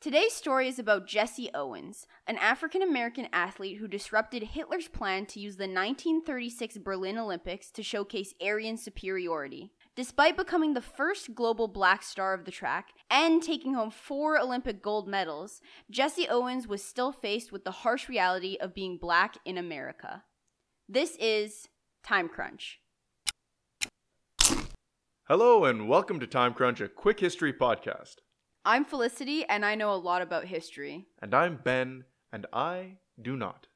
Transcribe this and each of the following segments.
Today's story is about Jesse Owens, an African American athlete who disrupted Hitler's plan to use the 1936 Berlin Olympics to showcase Aryan superiority. Despite becoming the first global black star of the track and taking home four Olympic gold medals, Jesse Owens was still faced with the harsh reality of being black in America. This is Time Crunch. Hello and welcome to Time Crunch, a quick history podcast. I'm Felicity, and I know a lot about history. And I'm Ben, and I do not.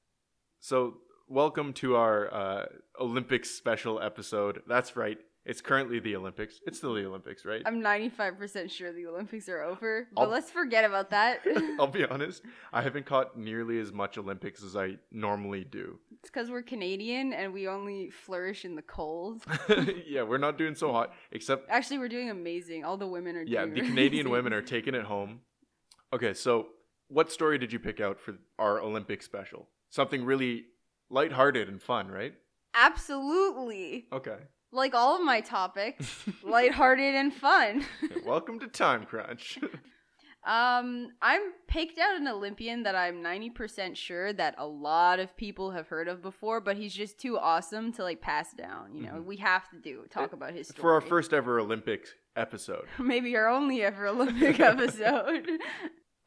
So, welcome to our uh, Olympics special episode. That's right, it's currently the Olympics. It's still the Olympics, right? I'm 95% sure the Olympics are over, but I'll- let's forget about that. I'll be honest, I haven't caught nearly as much Olympics as I normally do. it's because we're Canadian and we only flourish in the cold. yeah, we're not doing so hot, except, Actually, we're doing amazing. All the women are yeah, the Canadian women are taking it home. Okay, so what story did you pick out for our Olympic special? Something really lighthearted and fun, right? Absolutely. Okay. Like all of my topics, lighthearted and fun. Welcome to Time Crunch. Um, I'm picked out an Olympian that I'm 90% sure that a lot of people have heard of before, but he's just too awesome to like pass down. You know, Mhm. we have to do talk about his story. For our first ever Olympic episode. maybe our only ever Olympic episode.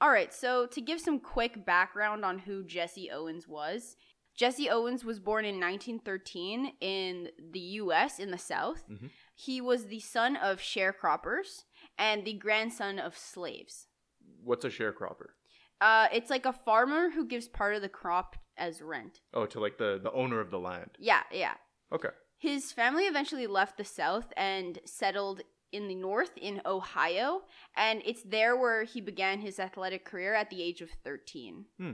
All right, so to give some quick background on who Jesse Owens was, Jesse Owens was born in 1913 in the US in the South. Mhm. He was the son of sharecroppers and the grandson of slaves. What's a sharecropper? Uh, it's like a farmer who gives part of the crop as rent. Oh, to like the the owner of the land. Yeah, yeah. Okay. His family eventually left the South and settled in the North in Ohio, and it's there where he began his athletic career at the age of 13. Hmm.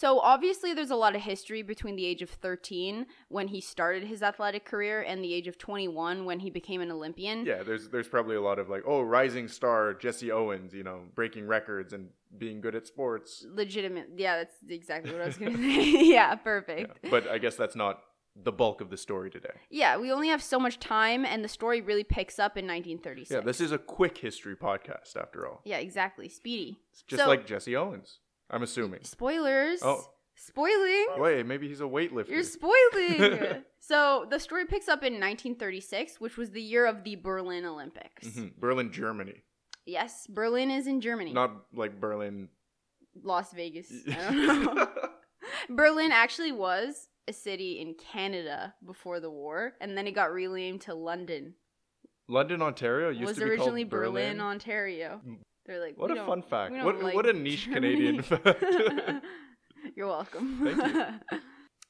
So, obviously, there's a lot of history between the age of 13 when he started his athletic career and the age of 21 when he became an Olympian. Yeah, there's there's probably a lot of like, oh, rising star Jesse Owens, you know, breaking records and being good at sports. Legitimate. Yeah, that's exactly what I was going to say. yeah, Yeah. perfect. But I guess that's not the bulk of the story today. Yeah, we only have so much time, and the story really picks up in 1936. Yeah, this is a quick history podcast after all. Yeah, exactly. Speedy. It's just So- like Jesse Owens. I'm assuming. Spoilers. Oh. Spoiling. Wait, maybe he's a weightlifter. You're spoiling. so the story picks up in 1936, which was the year of the Berlin Olympics. Mhm. Berlin, Germany. Yes, Berlin is in Germany. Not like Berlin. Las Vegas. I don't know. Berlin actually was a city in Canada before the war, and then it got renamed to London. London, Ontario used was to be originally called Berlin, Berlin. Ontario. They're like, What a fun fact. What like what a niche Germany." Canadian fact. You're welcome. Thank you.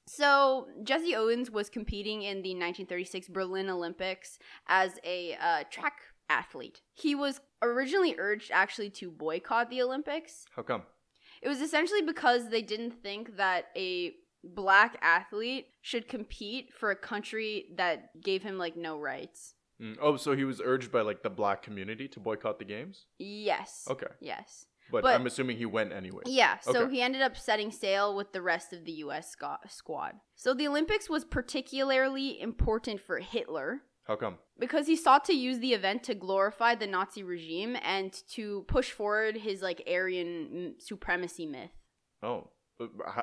so Jesse Owens was competing in the 1936 Berlin Olympics as a uh, track athlete. He was originally urged actually to boycott the Olympics. How come? It was essentially because they didn't think that a black athlete should compete for a country that gave him like no rights. Mm, Oh, so he was urged by like the black community to boycott the games? Yes. Okay. Yes. But, But- I'm assuming he went anyway. Yeah, so Okay. he ended up setting sail with the rest of the US squad. So the Olympics was particularly important for Hitler How come? because he sought to use the event to glorify the Nazi regime and to push forward his like Aryan mm, supremacy myth. Oh.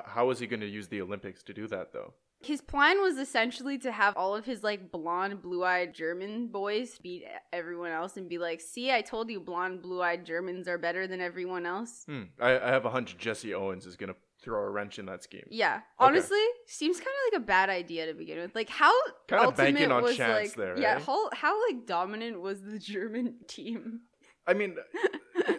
How is he going to use the Olympics to do that though? His plan was essentially to have all of his like blonde, blue-eyed German boys beat everyone else and be like, "See, I told you blonde, blue-eyed Germans are better than everyone else." Hmm. I, I have a hunch Jesse Owens is going to throw a wrench in that scheme. Yeah, honestly, seems kind of like a bad idea to begin with. Like how Kinda ultimate banking on was chance like, there, yeah, eh? how how like dominant was the German team? I mean,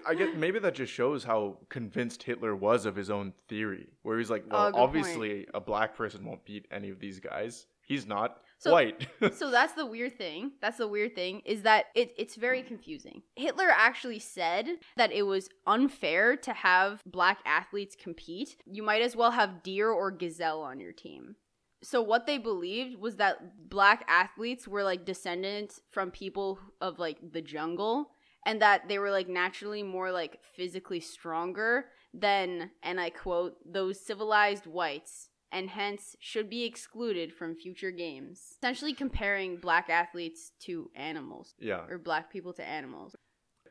I guess maybe that just shows how convinced Hitler was of his own theory, where he's like, Oh, well, point. obviously a black person won't beat any of these guys. He's not So- white. so that's the weird thing. That's the weird thing is that it, it's very confusing. Hitler actually said that it was unfair to have black athletes compete. You might as well have deer or gazelle on your team. So what they believed was that black athletes were like descendants from people of like the jungle and that they were like naturally more like physically stronger than and I quote those civilized whites and hence should be excluded from future games. Essentially comparing black athletes to animals yeah. or black people to animals.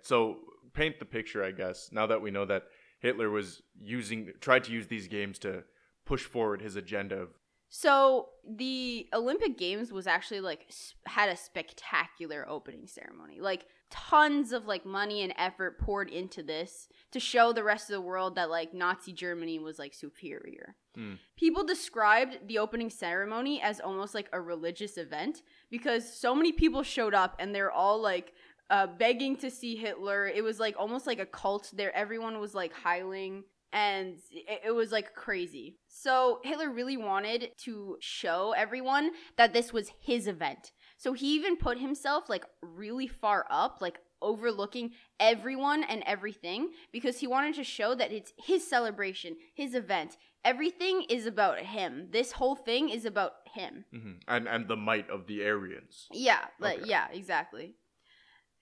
So paint the picture, I guess. Now that we know that Hitler was using tried to use these games to push forward his agenda of So the Olympic Games was actually like had a spectacular opening ceremony. Like tons of like money and effort poured into this to show the rest of the world that like Nazi Germany was like superior. Hmm. People described the opening ceremony as almost like a religious event because so many people showed up and they're all like uh, begging to see Hitler. It was like almost like a cult there. Everyone was like hiling and it, it was like crazy. So Hitler really wanted to show everyone that this was his event. So he even put himself like really far up, like overlooking everyone and everything because he wanted to show that it's his celebration, his event. Everything is about him. This whole thing is about him. Mhm. and and the might of the Aryans. Yeah, like Okay. yeah, exactly.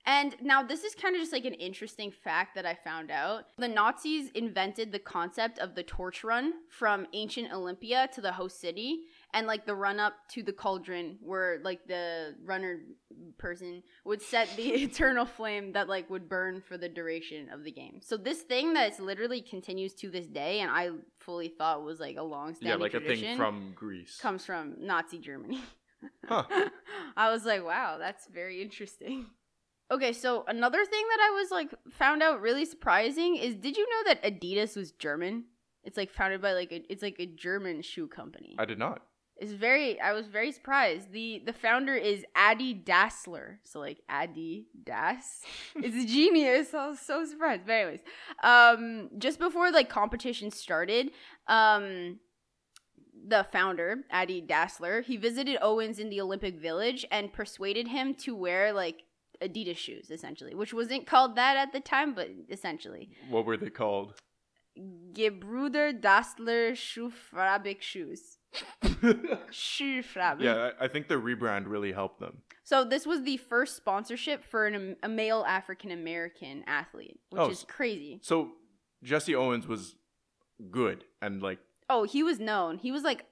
And now this is kind of just like an interesting fact that I found out. The Nazis invented the concept of the torch run from ancient Olympia to the host city and like the run up to the cauldron where like the runner person would set the eternal flame that like would burn for the duration of the game. So this thing that is literally continues to this day and I fully thought was like a long standing Yeah, standing like a thing from Greece. comes from Nazi Germany. Huh. I was like, wow, that's very interesting. Okay, so another thing that I was like found out really surprising is did you know that Adidas was German? It's like founded by like a, it's like a German shoe company. I did not. It's very I was very surprised. The the founder is Adi Dassler. So like Adi Das. It's a genius. I was so surprised. But anyways, um just before like competition started, um the founder, Adi Dassler, he visited Owens in the Olympic Village and persuaded him to wear like Adidas shoes, essentially, which wasn't called that at the time, but essentially. What were they called? Gebruder Dassler Schuhfabrik shoes. Yeah, I, I think the rebrand really helped them. So this was the first sponsorship for an, a male African American athlete, which Oh, is crazy. So Jesse Owens was good and like Oh, he was known. He was like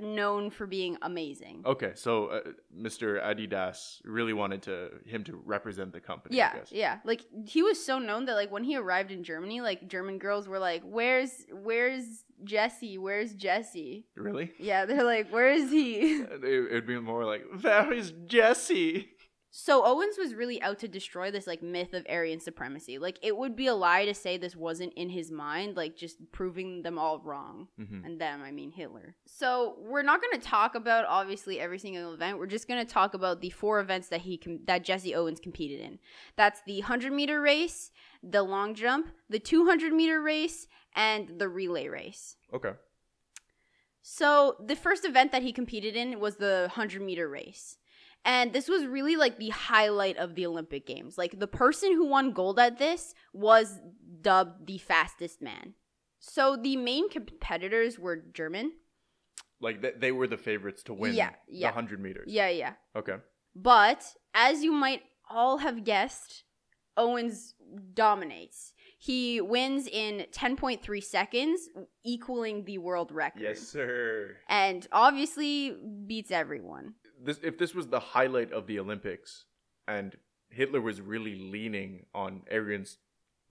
known for being amazing. okay, so uh, Mr. Adidas really wanted to him to represent the company. I yeah, guess. yeah. Like he was so known that like when he arrived in Germany, like German girls were like, "Where's where's Jesse? Where's Jesse?" Really? Yeah, they're like, "Where is he?" It would be more like, "Where is Jesse?" So Owens was really out to destroy this like myth of Aryan supremacy. Like it would be a lie to say this wasn't in his mind, like just proving them all wrong. hmm And them, I mean Hitler. So we're not going to talk about obviously every single event. We're just going to talk about the four events that he com- that Jesse Owens competed in. That's the 100 meter race, the long jump, the 200 meter race, and the relay race. Okay. So the first event that he competed in was the 100 meter race. And this was really like the highlight of the Olympic Games. Like the person who won gold at this was dubbed the fastest man. So the main competitors were German. Like th- they were the favorites to win Yeah, yeah. the 100 meters. Yeah, yeah. Okay. But as you might all have guessed, Owens dominates. He wins in 10.3 seconds, equaling the world record. Yes, sir. And obviously beats everyone. This if this was the highlight of the Olympics and Hitler was really leaning on Aryans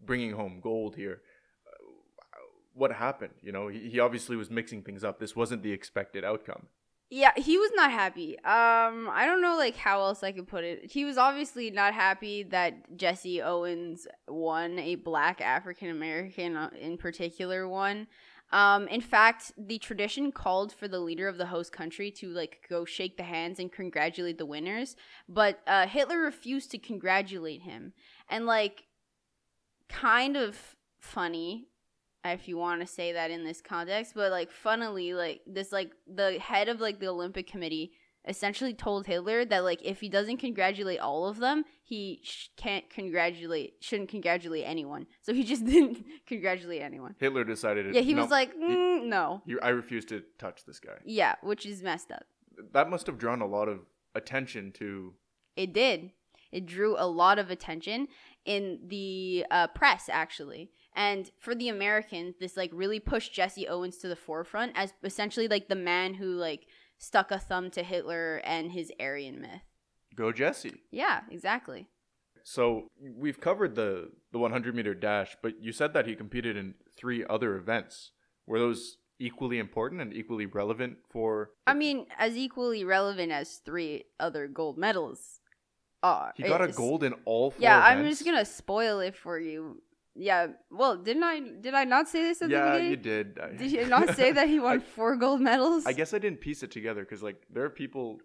bringing home gold here, uh, what happened? You know, he, he obviously was mixing things up. This wasn't the expected outcome. Yeah, he was not happy. Um, I don't know like how else I could put it. He was obviously not happy that Jesse Owens won, a black African American uh, in particular won. Um, in fact, the tradition called for the leader of the host country to like go shake the hands and congratulate the winners, but uh, Hitler refused to congratulate him. And like, kind of funny if you want to say that in this context but like funnily like this like the head of like the olympic committee essentially told hitler that like if he doesn't congratulate all of them he sh- can't congratulate shouldn't congratulate anyone so he just didn't congratulate anyone Hitler decided. yeah he no, was like mm, no "You- I refuse to touch this guy. yeah which is messed up That must have drawn a lot of attention to. It did. It drew a lot of attention in the uh, press, actually. And for the Americans, this like really pushed Jesse Owens to the forefront as essentially like the man who like stuck a thumb to Hitler and his Aryan myth. Go Jesse. Yeah, exactly. So we've covered the the 100 meter dash, but you said that he competed in three other events. Were those equally important and equally relevant for? I mean, as equally relevant as three other gold medals are. He got a It's- gold in all four. Yeah, I'm just gonna spoil it for you. Yeah, well, didn't I? Did I not say this at the Yeah, beginning? you did. I- Did you not say that he won I- four gold medals? I guess I didn't piece it together because like there are people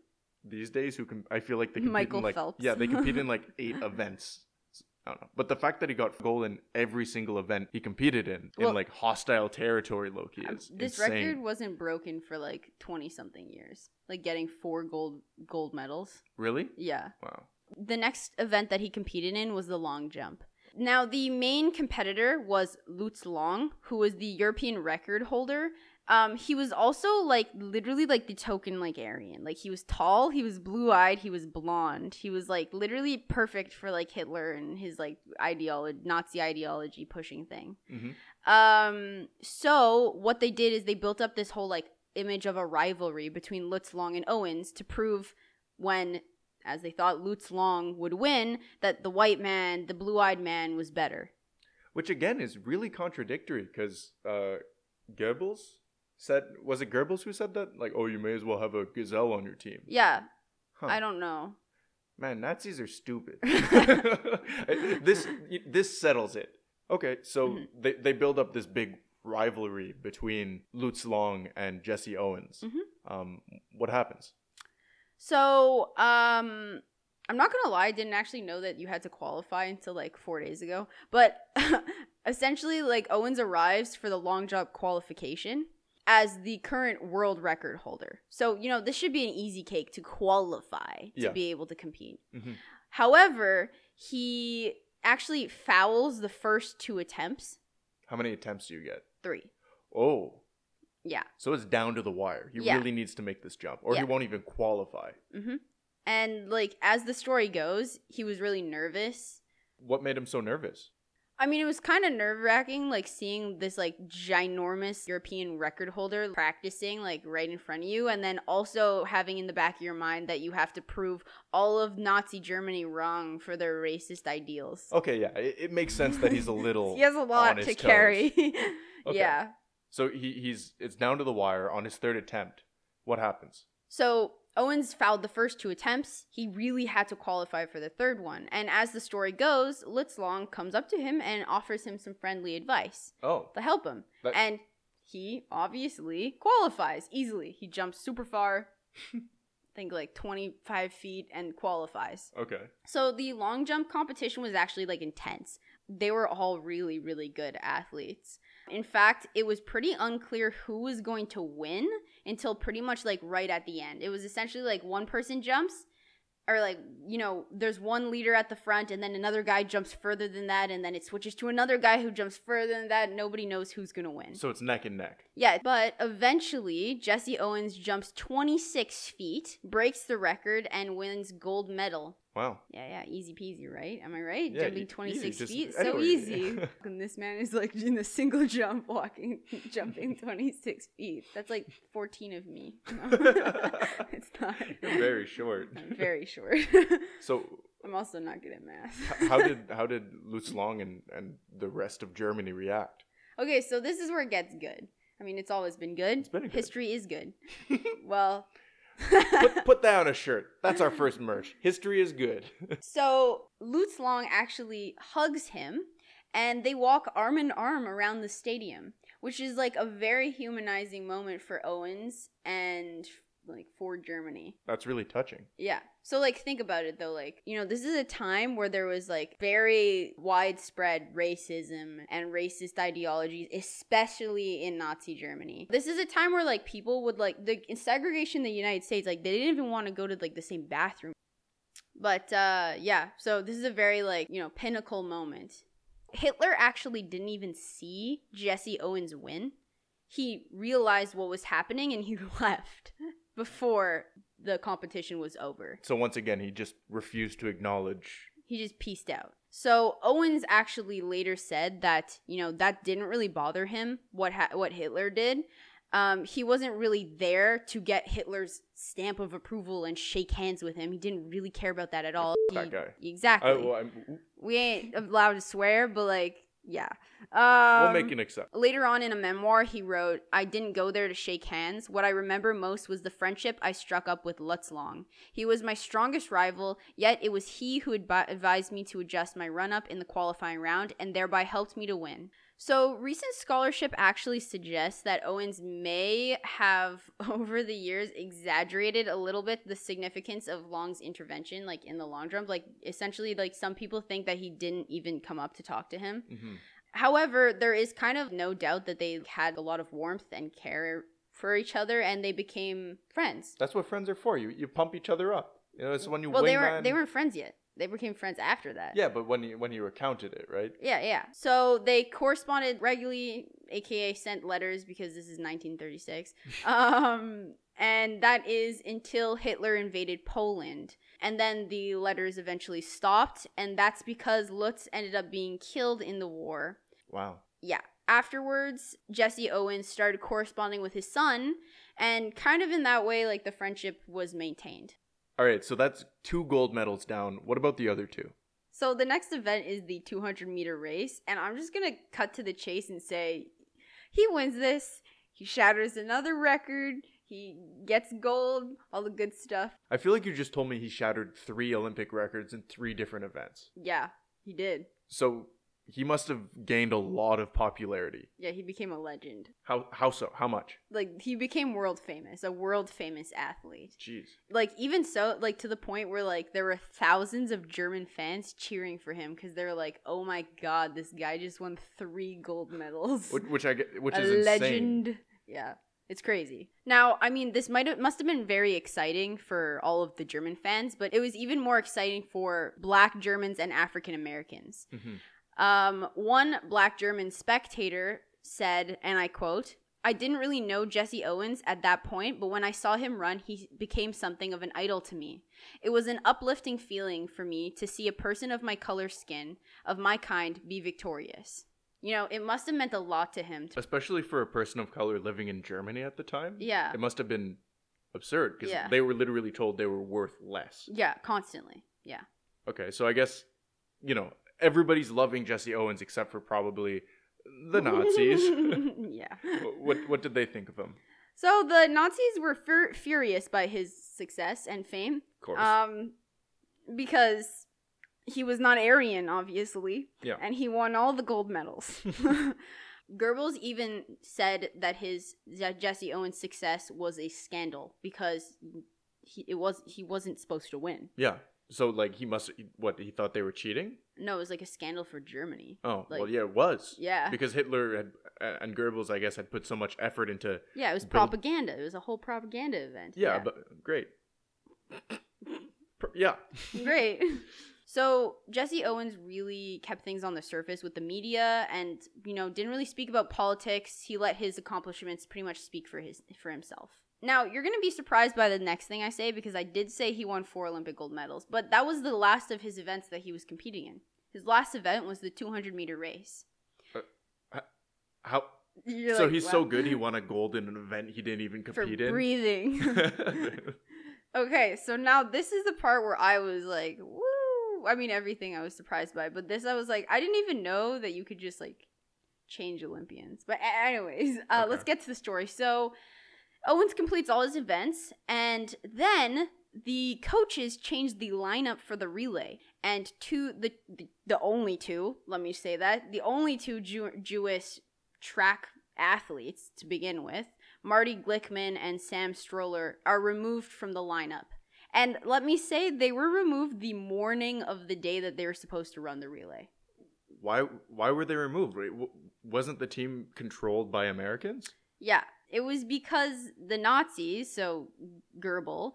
these days who can. I feel like they compete Michael in like Phelps. yeah they compete in like eight events. I don't know, but the fact that he got gold in every single event he competed in Well- in like hostile territory, Loki Um, is this insane. record wasn't broken for like 20 something years. Like getting four gold gold medals. Really? Yeah. Wow. The next event that he competed in was the long jump. Now, the main competitor was Lutz Long, who was the European record holder. Um, he was also like literally like the token like Aryan. Like he was tall, he was blue eyed, he was blonde. He was like literally perfect for like Hitler and his like ideology, Nazi ideology pushing thing. hmm Um, so what they did is they built up this whole like image of a rivalry between Lutz Long and Owens to prove when, as they thought Lutz Long would win, that the white man, the blue eyed man, was better. Which again is really contradictory because uh, Goebbels said was it Goebbels who said that like oh you may as well have a gazelle on your team. Yeah, Huh. I don't know. Man, Nazis are stupid. this this settles it. Okay, so Mhm. they they build up this big rivalry between Lutz Long and Jesse Owens. Mhm. Um, what happens? So, um, I'm not gonna lie, I didn't actually know that you had to qualify until like four days ago. But essentially, like Owens arrives for the long jump qualification as the current world record holder. So, you know, this should be an easy cake to qualify to Yeah. be able to compete. Mhm. However, he actually fouls the first two attempts. How many attempts do you get? Three. Oh, Yeah. so it's down to the wire. He Yeah. really needs to make this jump, or he won't even qualify. hmm And like as the story goes, he was really nervous What made him so nervous? I mean, it was kind of nerve wracking, like seeing this like ginormous European record holder practicing like right in front of you, and then also having in the back of your mind that you have to prove all of Nazi Germany wrong for their racist ideals. Okay, yeah, it, it makes sense that he's a little. he has a lot on his to toes. carry. Okay. Yeah. So he he's it's down to the wire on his third attempt. What happens? So Owens fouled the first two attempts. He really had to qualify for the third one. And as the story goes, Lutz Long comes up to him and offers him some friendly advice. Oh, to help him. That- and he obviously qualifies easily. He jumps super far, I think like 25 feet, and qualifies. okay. So the long jump competition was actually like intense. They were all really, really good athletes. In fact, it was pretty unclear who was going to win until pretty much like right at the end. It was essentially like one person jumps, or like, you know, there's one leader at the front, and then another guy jumps further than that, and then it switches to another guy who jumps further than that. Nobody knows who's going to win. So it's neck and neck. Yeah, but eventually, Jesse Owens jumps 26 feet, breaks the record, and wins gold medal. Wow. Yeah, yeah, easy peasy, right? Am I right? Yeah, Jumping e- 26 easy, feet, so easy. and this man is like in a single jump, walking, jumping 26 feet. That's like 14 of me. it's not. You're very short. I'm very short. So I'm also not good at math. how did how did Lutz Long and and the rest of Germany react? Okay, so this is where it gets good. I mean, it's always been good. It's been good. History is good. well, put put that on a shirt. That's our first merch. History is good. So Lutz Long actually hugs him and they walk arm in arm around the stadium, which is like a very humanizing moment for Owens and like for Germany. That's really touching. Yeah. So like think about it though like, you know, this is a time where there was like very widespread racism and racist ideologies, especially in Nazi Germany. This is a time where like people would like the in segregation in the United States like they didn't even want to go to like the same bathroom. But uh yeah, so this is a very like, you know, pinnacle moment. Hitler actually didn't even see Jesse Owens win. He realized what was happening and he left before the competition was over. So once again, he just refused to acknowledge. He just pieced out. So Owens actually later said that you know that didn't really bother him what ha- what Hitler did, Um, he wasn't really there to get Hitler's stamp of approval and shake hands with him. He didn't really care about that at all. that He- guy. Exactly. I, well, we ain't allowed to swear, but like, yeah. Um, we'll make an exception. Later on in a memoir, he wrote, I didn't go there to shake hands. What I remember most was the friendship I struck up with Lutz Long. He was my strongest rival, yet it was he who advi- advised me to adjust my run up in the qualifying round and thereby helped me to win. So, recent scholarship actually suggests that Owens may have, over the years, exaggerated a little bit the significance of Long's intervention, like in the long jump. Like, essentially, like some people think that he didn't even come up to talk to him. hmm However, there is kind of no doubt that they had a lot of warmth and care for each other and they became friends. That's what friends are for. You you pump each other up. You know, it's when you Well, they weren't they weren't friends yet. They became friends after that. Yeah, but when you when you recounted it, right? Yeah, yeah. So they corresponded regularly, aka sent letters because this is 1936. um, and that is until Hitler invaded Poland. And then the letters eventually stopped, and that's because Lutz ended up being killed in the war. Wow. yeah. Afterwards, Jesse Owens started corresponding with his son, and kind of in that way, like the friendship was maintained. All right, so that's two gold medals down. What about the other two? So the next event is the 200 meter race, and I'm just gonna cut to the chase and say he wins this. He shatters another record. He gets gold, all the good stuff. I feel like you just told me he shattered three Olympic records in three different events. Yeah, he did. So he must have gained a lot of popularity. Yeah, he became a legend. How how so? How much? Like he became world famous, a world famous athlete. Jeez. like even so like to the point where like there were thousands of german fans cheering for him because they're like oh my god this guy just won three gold medals Which, which I get, which a is insane. legend yeah it's crazy now i mean this might have must have been very exciting for all of the german fans but it was even more exciting for black germans and african americans Mhm. Um, one black German spectator said, and I quote, I didn't really know Jesse Owens at that point, but when I saw him run, he became something of an idol to me. It was an uplifting feeling for me to see a person of my color skin, of my kind, be victorious. You know, it must have meant a lot to him. To, Especially for a person of color living in Germany at the time. yeah. It must have been absurd because Yeah. they were literally told they were worth less. Yeah, constantly. Yeah. Okay, so I guess you know everybody's loving Jesse Owens except for probably the Nazis. yeah. what what did they think of him? So the Nazis were fur- furious by his success and fame. Of course. Um, because he was not Aryan, obviously. Yeah. And he won all the gold medals. Goebbels even said that his that Jesse Owens' success was a scandal because he it was he wasn't supposed to win. yeah. So like he must what he thought they were cheating. No, it was like a scandal for Germany. Oh well, yeah, it was. Yeah. Because Hitler had uh, and Goebbels, I guess, had put so much effort into. Yeah, it was Build- propaganda. It was a whole propaganda event. Yeah, but great. Yeah. Great. So Jesse Owens really kept things on the surface with the media, and you know didn't really speak about politics. He let his accomplishments pretty much speak for his for himself. Now you're gonna be surprised by the next thing I say because I did say he won four Olympic gold medals, but that was the last of his events that he was competing in. His last event was the 200 meter race. How? You're so like, he's "Wow." so good he won a gold in an event he didn't even for compete in. breathing. Okay, so now this is the part where I was like, woo. I mean, everything I was surprised by, but this I was like, I didn't even know that you could just like change Olympians. But, anyways, uh, Okay. let's get to the story. So, Owens completes all his events, and then the coaches change the lineup for the relay. And two, the, the, the only two, let me say that, the only two Jew- Jewish track athletes to begin with, Marty Glickman and Sam Stoller, are removed from the lineup. And let me say, they were removed the morning of the day that they were supposed to run the relay. why? Why were they removed? Wasn't the team controlled by Americans? Yeah, it was because the Nazis, so Goebbels,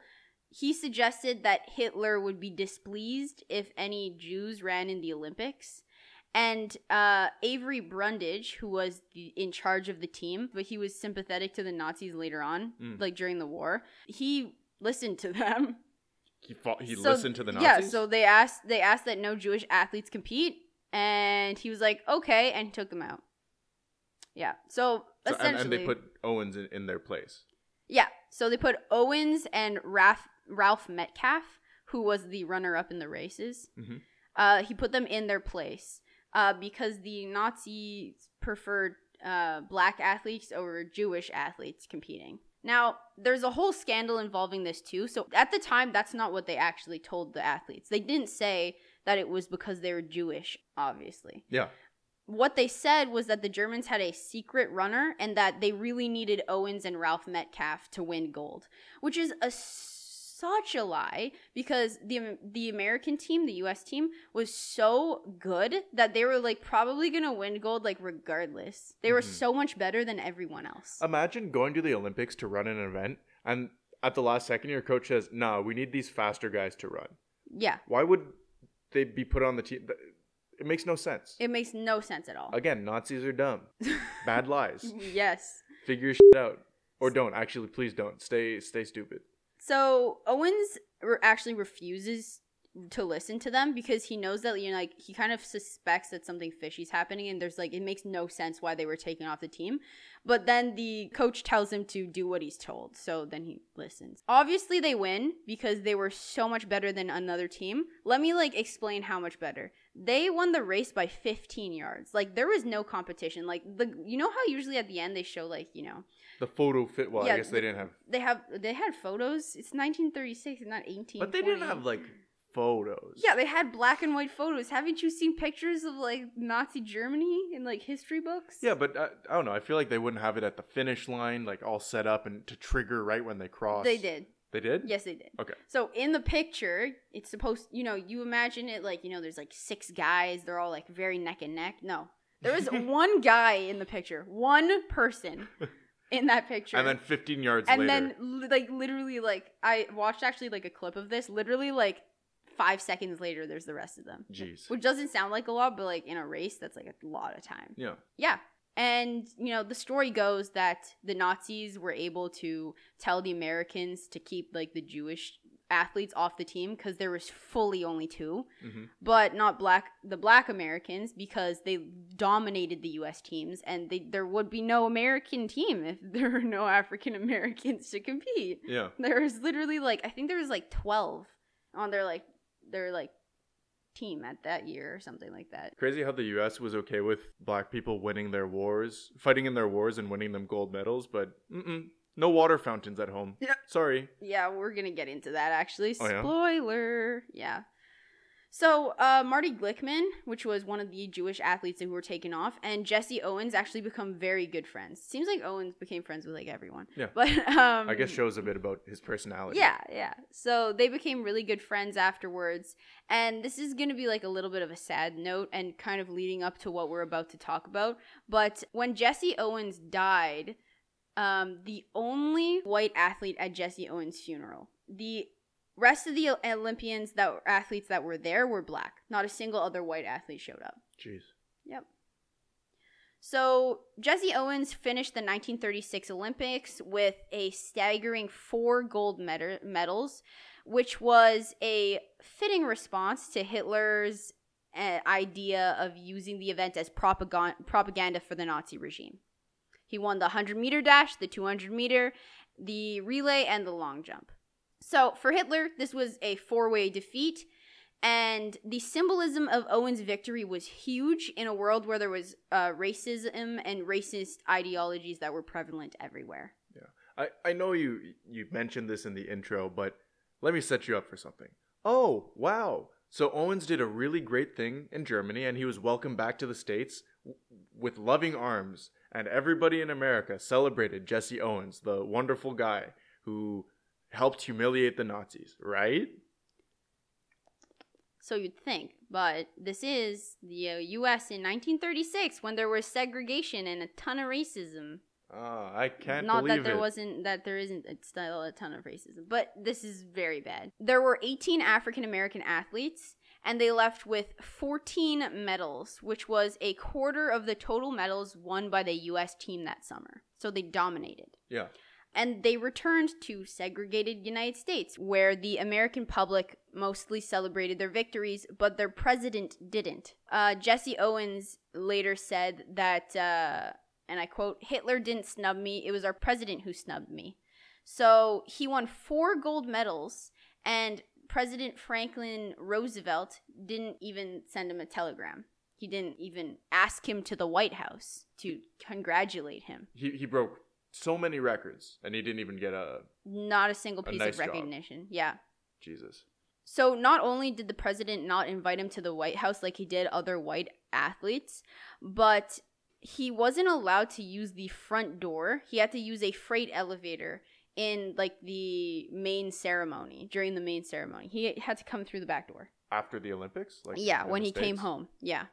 he suggested that Hitler would be displeased if any Jews ran in the Olympics. And uh, Avery Brundage, who was the, in charge of the team, but he was sympathetic to the Nazis later on, Mm. like during the war, he listened to them. He fought, he So- listened to the Nazis. Yeah, so they asked they asked that no Jewish athletes compete, and he was like, okay, and took them out. Yeah. So, So- and, and they put Owens in, in their place. yeah. So they put Owens and Ralph Ralph Metcalfe, who was the runner up in the races. Mhm. Uh, he put them in their place uh, because the Nazis preferred uh, black athletes over Jewish athletes competing. Now, there's a whole scandal involving this too. So at the time, that's not what they actually told the athletes. They didn't say that it was because they were Jewish, obviously Yeah. What they said was that the Germans had a secret runner and that they really needed Owens and Ralph Metcalfe to win gold, which is a such a lie because the the American team, the US team was so good that they were like probably going to win gold like regardless. They were Mhm. so much better than everyone else. Imagine going to the Olympics to run an event, and at the last second, your coach says, "No, we need these faster guys to run." yeah, Why would they be put on the team? It makes no sense. it makes no sense at all. Again, Nazis are dumb. Bad lies. yes. Figure shit out, or don't. Actually, please don't. Stay, stay stupid. So Owens re- actually refuses to listen to them because he knows that you know like he kind of suspects that something fishy's happening and there's like it makes no sense why they were taken off the team but then the coach tells him to do what he's told so then he listens obviously they win because they were so much better than another team let me like explain how much better they won the race by 15 yards like there was no competition like the you know how usually at the end they show like you know The photo fit. Well, Yeah, I guess they didn't have, they have they had photos it's 1936 not 18 but they didn't have like photos. Yeah, they had black and white photos. Haven't you seen pictures of like Nazi Germany in like history books? Yeah, but uh, I don't know. I feel like they wouldn't have it at the finish line, like all set up and to trigger right when they cross. They did. They did. Yes, they did. Okay. So in the picture, it's supposed, you know, you imagine it like, you know, there's like six guys, they're all like very neck and neck. No. There was one guy in the picture. One person in that picture. And then 15 yards and later. then like literally like I watched actually like a clip of this. Literally like 5 seconds later there's the rest of them. Jeez. Which doesn't sound like a lot, but like in a race that's like a lot of time. Yeah. Yeah. And, you know, the story goes that the Nazis were able to tell the Americans to keep, like, the Jewish athletes off the team because there was fully only two, hmm but not black the black Americans because they dominated the US teams and they, there would be no American team if there were no African Americans to compete. Yeah. There was literally like I think there was like 12 on their like their like team at that year or something like that. Crazy how the U.S. was okay with black people winning their wars, fighting in their wars, and winning them gold medals, but no water fountains at home. Yeah. Sorry. Yeah, we're gonna get into that actually. Oh, yeah? Spoiler. Yeah. So, uh, Marty Glickman, which was one of the Jewish athletes who were taken off, and Jesse Owens actually become very good friends. Seems like Owens became friends with like everyone. Yeah. But um, I guess shows a bit about his personality. yeah, yeah. So they became really good friends afterwards. And this is going to be like a little bit of a sad note and kind of leading up to what we're about to talk about. But when Jesse Owens died, um, the only white athlete at Jesse Owens' funeral, the rest of the Olympians that were athletes that were there were black. Not a single other white athlete showed up. Jeez. Yep. So Jesse Owens finished the 1936 Olympics with a staggering four gold med- medals, which was a fitting response to Hitler's uh, idea of using the event as propaganda propaganda for the Nazi regime. He won the 100 meter dash, the 200 meter, the relay, and the long jump. So for Hitler, this was a four way defeat. And the symbolism of Owen's victory was huge in a world where there was uh, racism and racist ideologies that were prevalent everywhere. Yeah. I, I know you you mentioned this in the intro, but let me set you up for something. Oh, wow. So Owens did a really great thing in Germany and he was welcomed back to the States w- with loving arms. And everybody in America celebrated Jesse Owens, the wonderful guy who helped humiliate the Nazis, right? So you'd think, but this is the uh, U.S. in 1936 when there was segregation and a ton of racism. Ah, I can't Not believe that there it. wasn't that there isn't still a ton of racism, but this is very bad. There were 18 African American athletes, and they left with 14 medals, which was a quarter of the total medals won by the U.S. team that summer. So they dominated. Yeah. And they returned to segregated United States, where the American public mostly celebrated their victories, but their president didn't. Uh, Jesse Owens later said that uh, and I quote, Hitler didn't snub me, it was our president who snubbed me. So he won four gold medals, and President Franklin Roosevelt didn't even send him a telegram. He didn't even ask him to the White House to congratulate him. He he broke so many records, and he didn't even get a Not a single A piece nice of job. recognition. Yeah. Jesus. So not only did the president not invite him to the White House like he did other white athletes, but he wasn't allowed to use the front door. He had to use a freight elevator in like the main ceremony during the main ceremony. He had to come through the back door. After the Olympics, like yeah, when he came home. Yeah.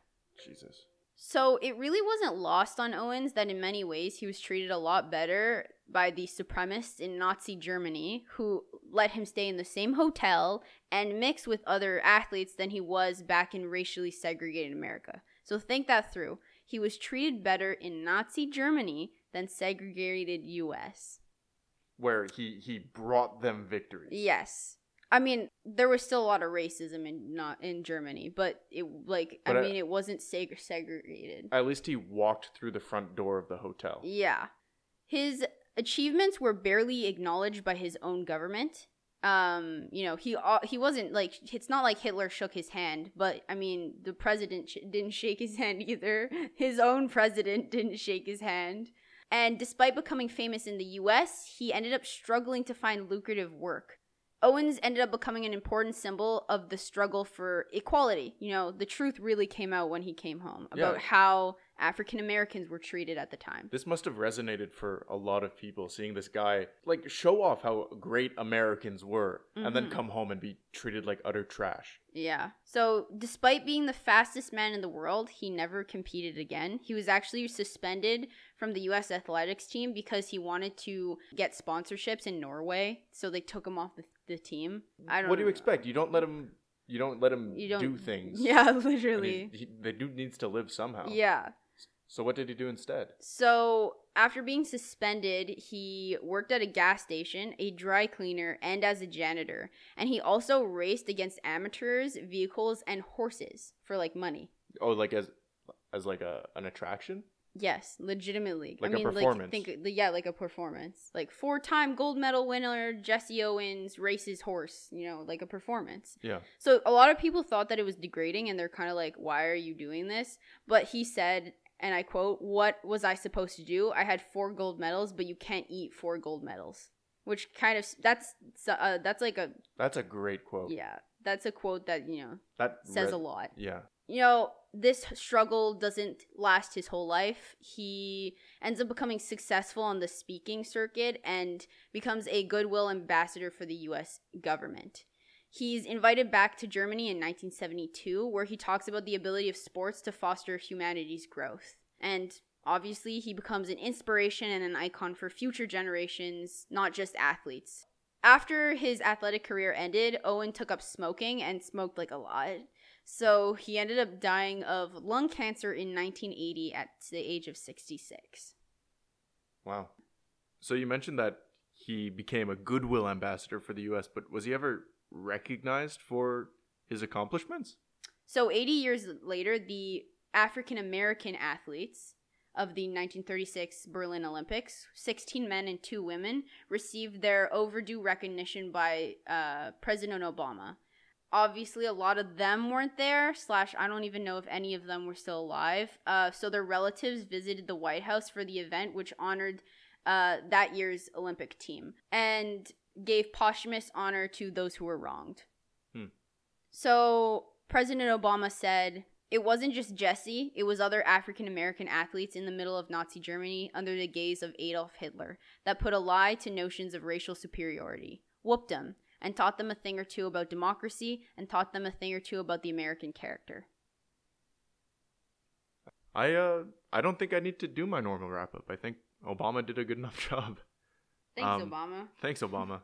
Jesus. So it really wasn't lost on Owens that in many ways he was treated a lot better by the supremacists in Nazi Germany who let him stay in the same hotel and mix with other athletes than he was back in racially segregated America. So think that through. He was treated better in Nazi Germany than segregated US. Where he he brought them victories. Yes. I mean, there was still a lot of racism in not in Germany, but it like But I I- mean it wasn't seg- segregated. At least he walked through the front door of the hotel. Yeah. His achievements were barely acknowledged by his own government. Um, you know, he uh, he wasn't like it's not like Hitler shook his hand, but I mean, the president sh- didn't shake his hand either. His own president didn't shake his hand. And despite becoming famous in the US, he ended up struggling to find lucrative work. Owens ended up becoming an important symbol of the struggle for equality. You know, the truth really came out when he came home about Yeah. how African Americans were treated at the time. This must have resonated for a lot of people seeing this guy like show off how great Americans were and then Mhm. come home and be treated like utter trash. Yeah. So, despite being the fastest man in the world, he never competed again. He was actually suspended from the US athletics team because he wanted to get sponsorships in Norway. So, they took him off the, the team. I don't know. What do you know. expect? You don't let him you don't let him You don't do things. Yeah, literally. he- the dude needs to live somehow. Yeah. So what did he do instead? So, after being suspended, he worked at a gas station, a dry cleaner, and as a janitor. And he also raced against amateurs, vehicles, and horses for like money. Oh, like as as like a an attraction? Yes, legitimately. Like I a mean, performance. like think yeah, like a performance. Like four-time gold medal winner Jesse Owens races horse, you know, like a performance. Yeah. So a lot of people thought that it was degrading and they're kind of like, "Why are you doing this?" But he said, and I quote, "What was I supposed to do? I had four gold medals, but you can't eat four gold medals." Which kind of that's uh, that's like a That's a great quote. yeah, that's a quote that, you know, That says read- a lot Yeah. you know, this struggle doesn't last his whole life. He ends up becoming successful on the speaking circuit and becomes a goodwill ambassador for the US government. He's invited back to Germany in 1972, where he talks about the ability of sports to foster humanity's growth. And obviously, he becomes an inspiration and an icon for future generations, not just athletes. After his athletic career ended, Owen took up smoking and smoked like a lot. So he ended up dying of lung cancer in 1980 at the age of 66. Wow. So you mentioned that he became a goodwill ambassador for the US, but was he ever recognized for his accomplishments? So 80 years later, the African American athletes of the 1936 Berlin Olympics, 16 men and 2 women, received their overdue recognition by uh, President Obama. Obviously, a lot of them weren't there, slash, I don't even know if any of them were still alive. Uh, so their relatives visited the White House for the event, which honored uh, that year's Olympic team and gave posthumous honor to those who were wronged. Hmm. So President Obama said, it wasn't just Jesse, it was other African American athletes in the middle of Nazi Germany under the gaze of Adolf Hitler that put a lie to notions of racial superiority, whooped them, and taught them a thing or two about democracy and taught them a thing or two about the American character. I uh I don't think I need to do my normal wrap up. I think Obama did a good enough job. Thanks, Um, Obama. Thanks, Obama.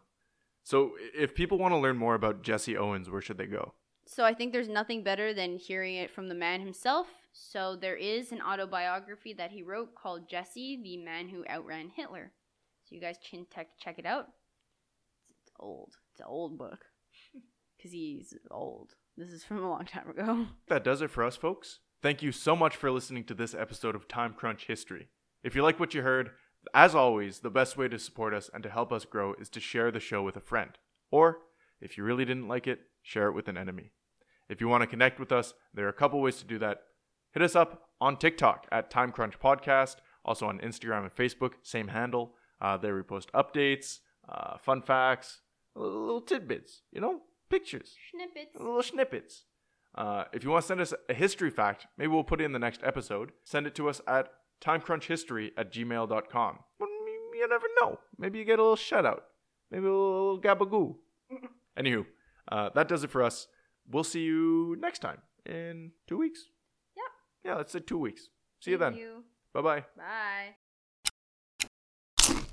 So if people want to learn more about Jesse Owens, where should they go? So I think there's nothing better than hearing it from the man himself. So there is an autobiography that he wrote called Jesse, the Man Who Outran Hitler. So you guys can check check it out. It's, it's old. It's an old book because he's old. This is from a long time ago. That does it for us, folks. Thank you so much for listening to this episode of Time Crunch History. If you like what you heard, as always, the best way to support us and to help us grow is to share the show with a friend. Or, if you really didn't like it, share it with an enemy. If you want to connect with us, there are a couple ways to do that. Hit us up on TikTok at TimeCrunch Podcast, also on Instagram and Facebook, same handle. Uh, there we post updates, uh, fun facts, little, little tidbits, you know, pictures, Snippets. little snippets. Uh, if you want to send us a history fact, maybe we'll put it in the next episode. Send it to us at timecrunchhistory at gmail.com. You- never know. Maybe you get a little shout out. Maybe a little gabagoo. Anywho, uh, that does it for us. We'll see you next time in two weeks. Yep. Yeah, let's say two weeks. See you then. You. Bye bye. Bye.